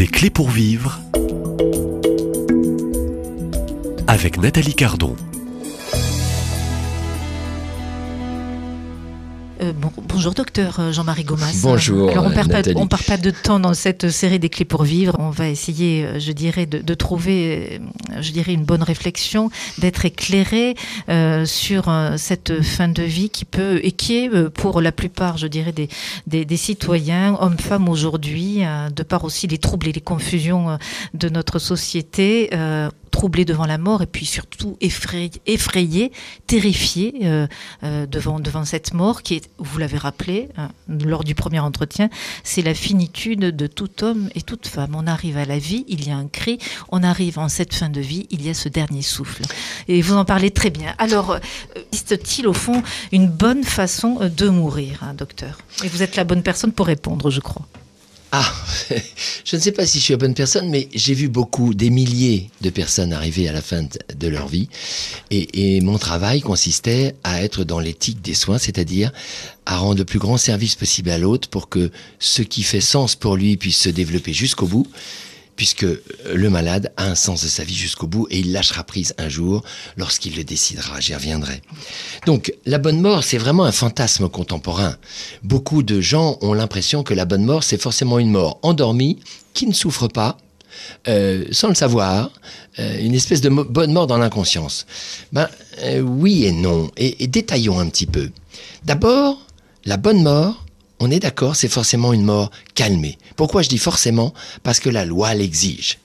Des clés pour vivre avec Nathalie Cardon. Euh, bon- bonjour docteur euh, Jean-Marie Gomas. Bonjour, Alors on pas, on perd pas de temps dans cette série des clés pour vivre. On va essayer, euh, je dirais, de, de trouver, je dirais, une bonne réflexion, d'être éclairé euh, sur euh, cette fin de vie qui peut et qui est euh, pour la plupart, je dirais, des, des, citoyens, hommes, femmes aujourd'hui, de par aussi les troubles et les confusions de notre société. troublés devant la mort et puis surtout effrayés, effrayés terrifiés devant, devant cette mort qui est, vous l'avez rappelé lors du premier entretien, c'est la finitude de tout homme et toute femme. On arrive à la vie, il y a un cri, on arrive en cette fin de vie, il y a ce dernier souffle. Et vous en parlez très bien. Alors, euh, existe-t-il au fond une bonne façon euh, de mourir, hein, docteur? Et vous êtes la bonne personne pour répondre, je crois. Ah, je ne sais pas si je suis la bonne personne, mais j'ai vu beaucoup, des milliers de personnes arriver à la fin de, leur vie. Et mon travail consistait à être dans l'éthique des soins, c'est-à-dire à rendre le plus grand service possible à l'autre pour que ce qui fait sens pour lui puisse se développer jusqu'au bout, puisque le malade a un sens de sa vie jusqu'au bout et il lâchera prise un jour lorsqu'il le décidera. J'y reviendrai. Donc, la bonne mort, c'est vraiment un fantasme contemporain. Beaucoup de gens ont l'impression que la bonne mort, c'est forcément une mort endormie, qui ne souffre pas, euh, sans le savoir, euh, une espèce de bonne mort dans l'inconscience. Ben, euh, oui et non. Et détaillons un petit peu. D'abord, la bonne mort, on est d'accord, c'est forcément une mort calmée. Pourquoi je dis forcément? Parce que la loi l'exige.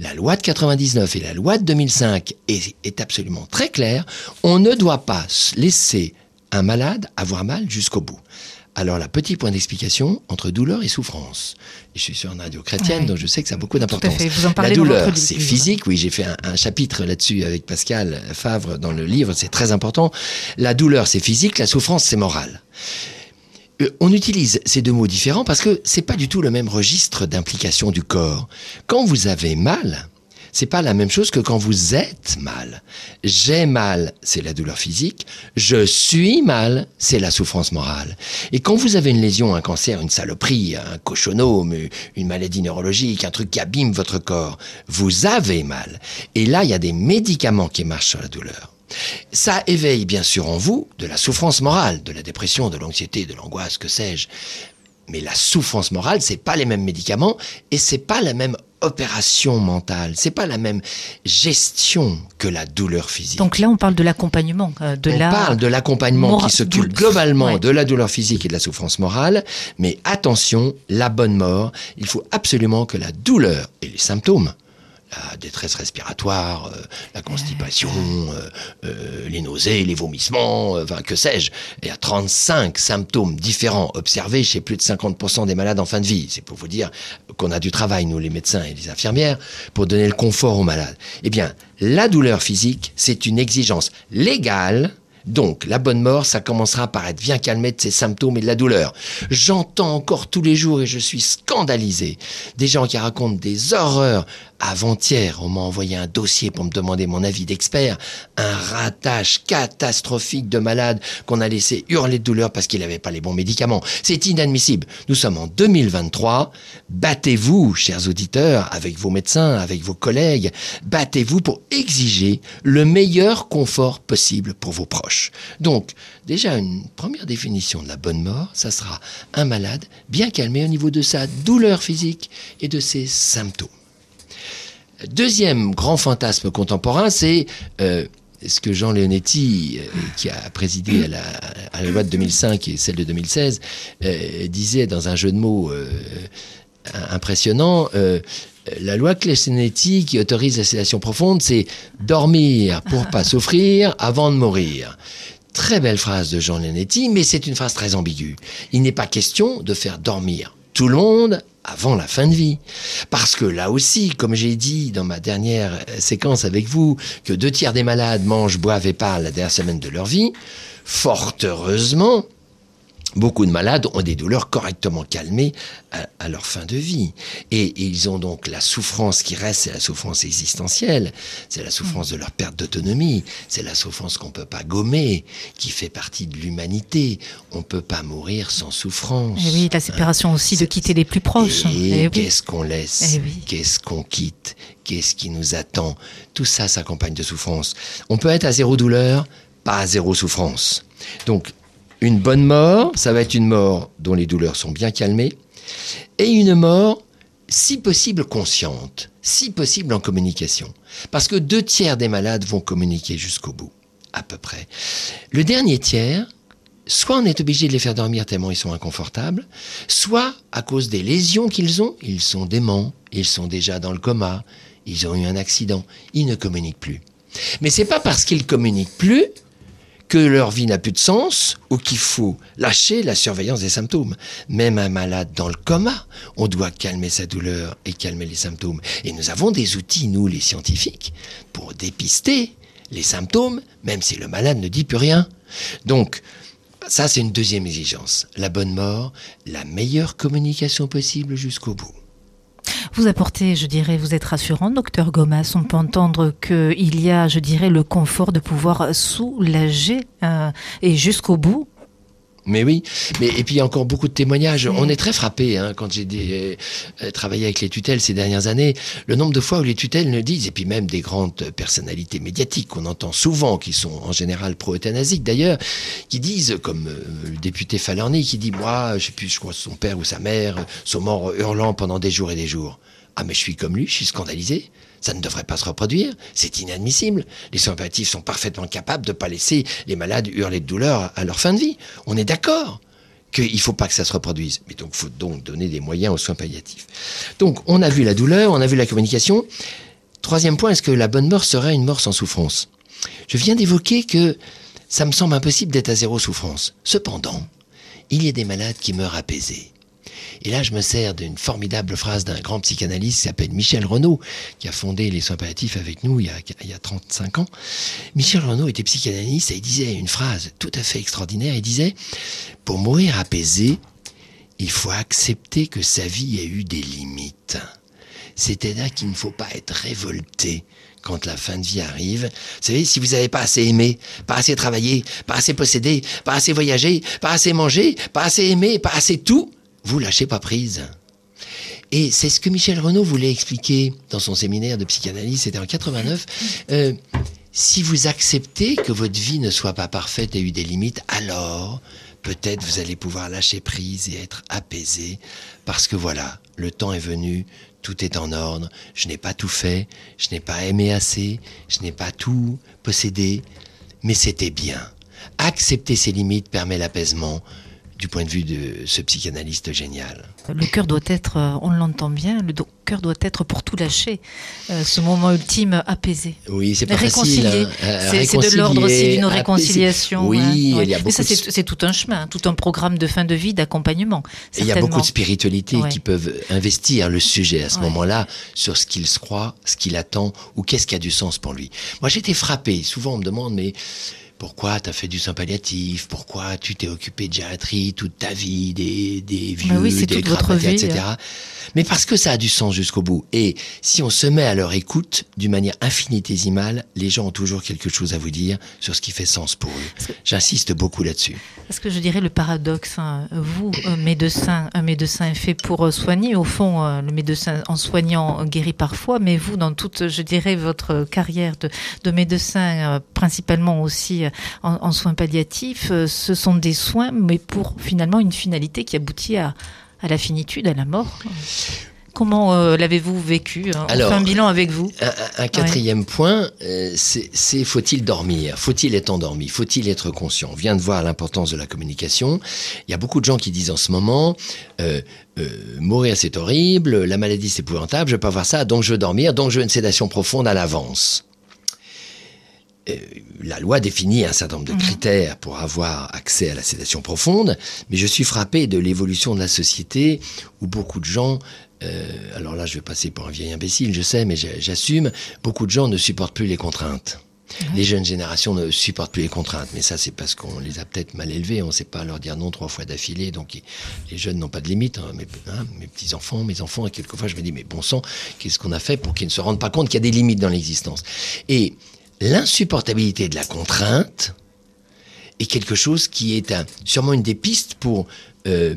La loi de 99 et la loi de 2005 est, est absolument très claire. On ne doit pas laisser un malade avoir mal jusqu'au bout. Alors, la petit point d'explication entre douleur et souffrance. Je suis sur une radio chrétienne, Ouais. donc je sais que ça a beaucoup d'importance. La douleur, c'est physique. Oui, j'ai fait un, un chapitre là-dessus avec Pascal Favre dans le livre, c'est très important. La douleur, c'est physique, la souffrance, c'est moral. Euh, On utilise ces deux mots différents parce que c'est pas du tout le même registre d'implication du corps. Quand vous avez mal, c'est pas la même chose que quand vous êtes mal. J'ai mal, c'est la douleur physique. Je suis mal, c'est la souffrance morale. Et quand vous avez une lésion, un cancer, une saloperie, un cochonome, une maladie neurologique, un truc qui abîme votre corps, vous avez mal. Et là, il y a des médicaments qui marchent sur la douleur. Ça éveille bien sûr en vous de la souffrance morale, de la dépression, de l'anxiété, de l'angoisse, que sais-je. Mais la souffrance morale, c'est pas les mêmes médicaments et c'est pas la même opération mentale, c'est pas la même gestion que la douleur physique. Donc là, on parle de l'accompagnement, euh, de On la... parle de l'accompagnement mora- qui s'occupe globalement Ouais. de la douleur physique et de la souffrance morale, mais attention, la bonne mort, il faut absolument que la douleur et les symptômes, la détresse respiratoire, euh, la constipation, euh, euh, les nausées, les vomissements, enfin que sais-je, il y a 35 symptômes différents observés chez plus de 50% des malades en fin de vie. C'est pour vous dire qu'on a du travail, nous les médecins et les infirmières, pour donner le confort aux malades. Eh bien, la douleur physique, c'est une exigence légale donc, la bonne mort, ça commencera par être bien calmé de ses symptômes et de la douleur. J'entends encore tous les jours et je suis scandalisé des gens qui racontent des horreurs. Avant-hier, on m'a envoyé un dossier pour me demander mon avis d'expert. Un ratage catastrophique de malades qu'on a laissé hurler de douleur parce qu'il n'avait pas les bons médicaments. C'est inadmissible. Nous sommes en 2023. Battez-vous, chers auditeurs, avec vos médecins, avec vos collègues. Battez-vous pour exiger le meilleur confort possible pour vos proches. Donc, déjà, une première définition de la bonne mort, ça sera un malade bien calmé au niveau de sa douleur physique et de ses symptômes. Deuxième grand fantasme contemporain, c'est euh, ce que Jean Leonetti, euh, qui a présidé à la, loi de 2005 et celle de 2016, euh, disait dans un jeu de mots impressionnant. la loi Leonetti qui autorise la sédation profonde, c'est dormir pour pas souffrir avant de mourir. Très belle phrase de Jean Leonetti, mais c'est une phrase très ambiguë. Il n'est pas question de faire dormir tout le monde avant la fin de vie. Parce que là aussi, comme j'ai dit dans ma dernière euh, séquence avec vous, que deux tiers des malades mangent, boivent et parlent la dernière semaine de leur vie, fort heureusement, Beaucoup de malades ont des douleurs correctement calmées à, à leur fin de vie. Et, ils ont donc la souffrance qui reste, c'est la souffrance existentielle, c'est la souffrance de leur perte d'autonomie, c'est la souffrance qu'on peut pas gommer, qui fait partie de l'humanité. On peut pas mourir sans souffrance. Et oui, la séparation aussi de quitter les plus proches. Et Eh oui. qu'est-ce qu'on laisse Eh oui. Qu'est-ce qu'on quitte Qu'est-ce qui nous attend Tout ça s'accompagne de souffrance. On peut être à zéro douleur, pas à zéro souffrance. Donc, une bonne mort, ça va être une mort dont les douleurs sont bien calmées, et une mort, si possible, consciente, si possible en communication. Parce que deux tiers des malades vont communiquer jusqu'au bout, à peu près. Le dernier tiers, soit on est obligé de les faire dormir tellement ils sont inconfortables, soit à cause des lésions qu'ils ont, ils sont déments, ils sont déjà dans le coma, ils ont eu un accident, ils ne communiquent plus. Mais c'est pas parce qu'ils communiquent plus que leur vie n'a plus de sens ou qu'il faut lâcher la surveillance des symptômes. Même un malade dans le coma, on doit calmer sa douleur et calmer les symptômes. Et nous avons des outils, nous les scientifiques, pour dépister les symptômes, même si le malade ne dit plus rien. Donc, ça, c'est une deuxième exigence. La bonne mort, la meilleure communication possible jusqu'au bout. Vous apportez, je dirais, vous êtes rassurant, docteur Gomas. On peut entendre qu'il y a, je dirais, le confort de pouvoir soulager euh, et jusqu'au bout. Mais oui, mais et puis il y a encore beaucoup de témoignages. On est très frappé hein, quand j'ai euh, travaillé avec les tutelles ces dernières années. Le nombre de fois où les tutelles ne disent, et puis même des grandes personnalités médiatiques qu'on entend souvent, qui sont en général pro-euthanasiques d'ailleurs, qui disent, comme euh, le député Falerny, qui dit, moi, je sais plus, je crois son père ou sa mère sont morts hurlant pendant des jours et des jours. Ah mais je suis comme lui, je suis scandalisé. Ça ne devrait pas se reproduire. C'est inadmissible. Les soins palliatifs sont parfaitement capables de ne pas laisser les malades hurler de douleur à leur fin de vie. On est d'accord qu'il ne faut pas que ça se reproduise. Mais donc, il faut donc donner des moyens aux soins palliatifs. Donc, on a vu la douleur, on a vu la communication. Troisième point, est-ce que la bonne mort serait une mort sans souffrance? Je viens d'évoquer que ça me semble impossible d'être à zéro souffrance. Cependant, il y a des malades qui meurent apaisés. Et là, je me sers d'une formidable phrase d'un grand psychanalyste qui s'appelle Michel Renaud, qui a fondé les soins palliatifs avec nous il y a, il y a 35 ans. Michel Renaud était psychanalyste et il disait une phrase tout à fait extraordinaire. Il disait, pour mourir apaisé, il faut accepter que sa vie a eu des limites. C'est-à-dire qu'il ne faut pas être révolté quand la fin de vie arrive. Vous savez, si vous n'avez pas assez aimé, pas assez travaillé, pas assez possédé, pas assez voyagé, pas assez mangé, pas assez aimé, pas assez tout, vous lâchez pas prise. Et c'est ce que Michel Renaud voulait expliquer dans son séminaire de psychanalyse, c'était en 89. Euh, si vous acceptez que votre vie ne soit pas parfaite et eu des limites, alors peut-être vous allez pouvoir lâcher prise et être apaisé, parce que voilà, le temps est venu, tout est en ordre, je n'ai pas tout fait, je n'ai pas aimé assez, je n'ai pas tout possédé, mais c'était bien. Accepter ses limites permet l'apaisement du point de vue de ce psychanalyste génial. Le cœur doit être, euh, on l'entend bien, le cœur doit être pour tout lâcher. Euh, ce moment ultime apaisé. Oui, c'est pas Réconcilier. facile. hein. C'est de l'ordre aussi d'une réconciliation. Oui, hein. il y a Mais beaucoup ça, de c'est c'est tout un chemin, tout un programme de fin de vie, d'accompagnement. Il y a beaucoup de Ouais. qui peuvent investir le sujet à ce Ouais. moment-là sur ce qu'il se croit, ce qu'il attend ou qu'est-ce qui a du sens pour lui. Moi, j'étais frappé. Souvent, on me demande, mais pourquoi tu as fait du soin palliatif Pourquoi tu t'es occupé de gériatrie toute ta vie, des, des vieux, Bah oui, des toute votre grabataires, vie, etc. Mais parce que ça a du sens jusqu'au bout. Et si on se met à leur écoute d'une manière infinitésimale, les gens ont toujours quelque chose à vous dire sur ce qui fait sens pour eux. J'insiste beaucoup là-dessus. Parce que je dirais le paradoxe, hein, vous, un médecin, un médecin est fait pour euh, soigner. Au fond, euh, le médecin, en soignant, euh, guérit parfois, mais vous, dans toute, je dirais, votre carrière de, de médecin, principalement aussi en, en soins palliatifs, euh, ce sont des soins, mais pour finalement une finalité qui aboutit à, à la finitude, à la mort. Comment euh, l'avez-vous vécu hein On fait un bilan avec vous. Un, quatrième point, euh, c'est faut-il dormir? Faut-il être endormi? Faut-il être conscient? On vient de voir l'importance de la communication. Il y a beaucoup de gens qui disent en ce moment euh, mourir c'est horrible, la maladie c'est épouvantable, je veux pas voir ça, donc je veux dormir, donc je veux une sédation profonde à l'avance. Euh, la loi définit un certain nombre de critères pour avoir accès à la sédation profonde, mais je suis frappé de l'évolution de la société où beaucoup de gens, euh, alors là je vais passer pour un vieil imbécile, je sais, mais j'a- j'assume, beaucoup de gens ne supportent plus les contraintes. Les jeunes générations ne supportent plus les contraintes, mais ça c'est parce qu'on les a peut-être mal élevés, on ne sait pas leur dire non trois fois d'affilée, donc les jeunes n'ont pas de limite. Hein. Mes, hein, mes petits-enfants, mes enfants, et quelquefois je me dis, mais bon sang, qu'est-ce qu'on a fait pour qu'ils ne se rendent pas compte qu'il y a des limites dans l'existence? Et l'insupportabilité de la contrainte est quelque chose qui est un, sûrement une des pistes pour... Euh,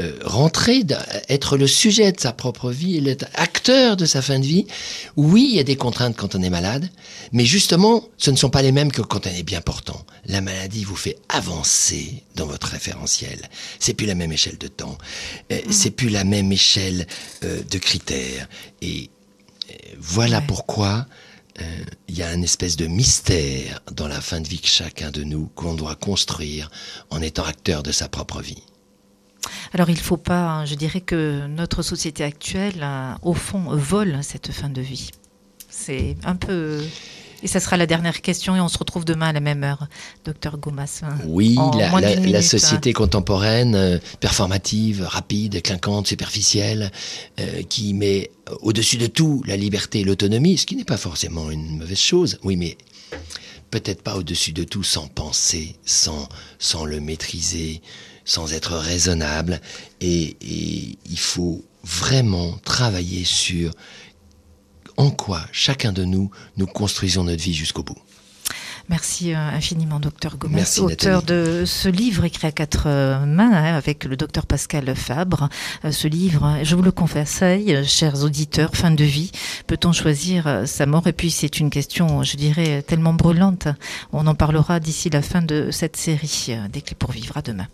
euh, rentrer, être le sujet de sa propre vie, être acteur de sa fin de vie. Oui, il y a des contraintes quand on est malade, mais justement, ce ne sont pas les mêmes que quand on est bien portant. La maladie vous fait avancer dans votre référentiel. C'est plus la même échelle de temps, euh, mm. c'est plus la même échelle euh, de critères. Et voilà pourquoi il y a une espèce de mystère dans la fin de vie que chacun de nous qu'on doit construire en étant acteur de sa propre vie. Alors il ne faut pas, hein, je dirais que notre société actuelle, euh, au fond, vole cette fin de vie. C'est un peu... Et ça sera la dernière question et on se retrouve demain à la même heure, docteur Goumas. Hein. Oui, la, société hein. contemporaine, euh, performative, rapide, clinquante, superficielle, euh, qui met au-dessus de tout la liberté et l'autonomie, ce qui n'est pas forcément une mauvaise chose. Oui, mais peut-être pas au-dessus de tout sans penser, sans, sans le maîtriser, sans être raisonnable. Et, il faut vraiment travailler sur en quoi chacun de nous, nous construisons notre vie jusqu'au bout. Merci euh, infiniment, docteur Gomez, auteur de ce livre écrit à quatre euh, mains hein, avec le docteur Pascal Fabre. Euh, ce livre, je vous le conseille, chers auditeurs, fin de vie. Peut-on choisir sa mort? Et puis c'est une question, je dirais, tellement brûlante. On en parlera d'ici la fin de cette série des clés pour vivre. À demain.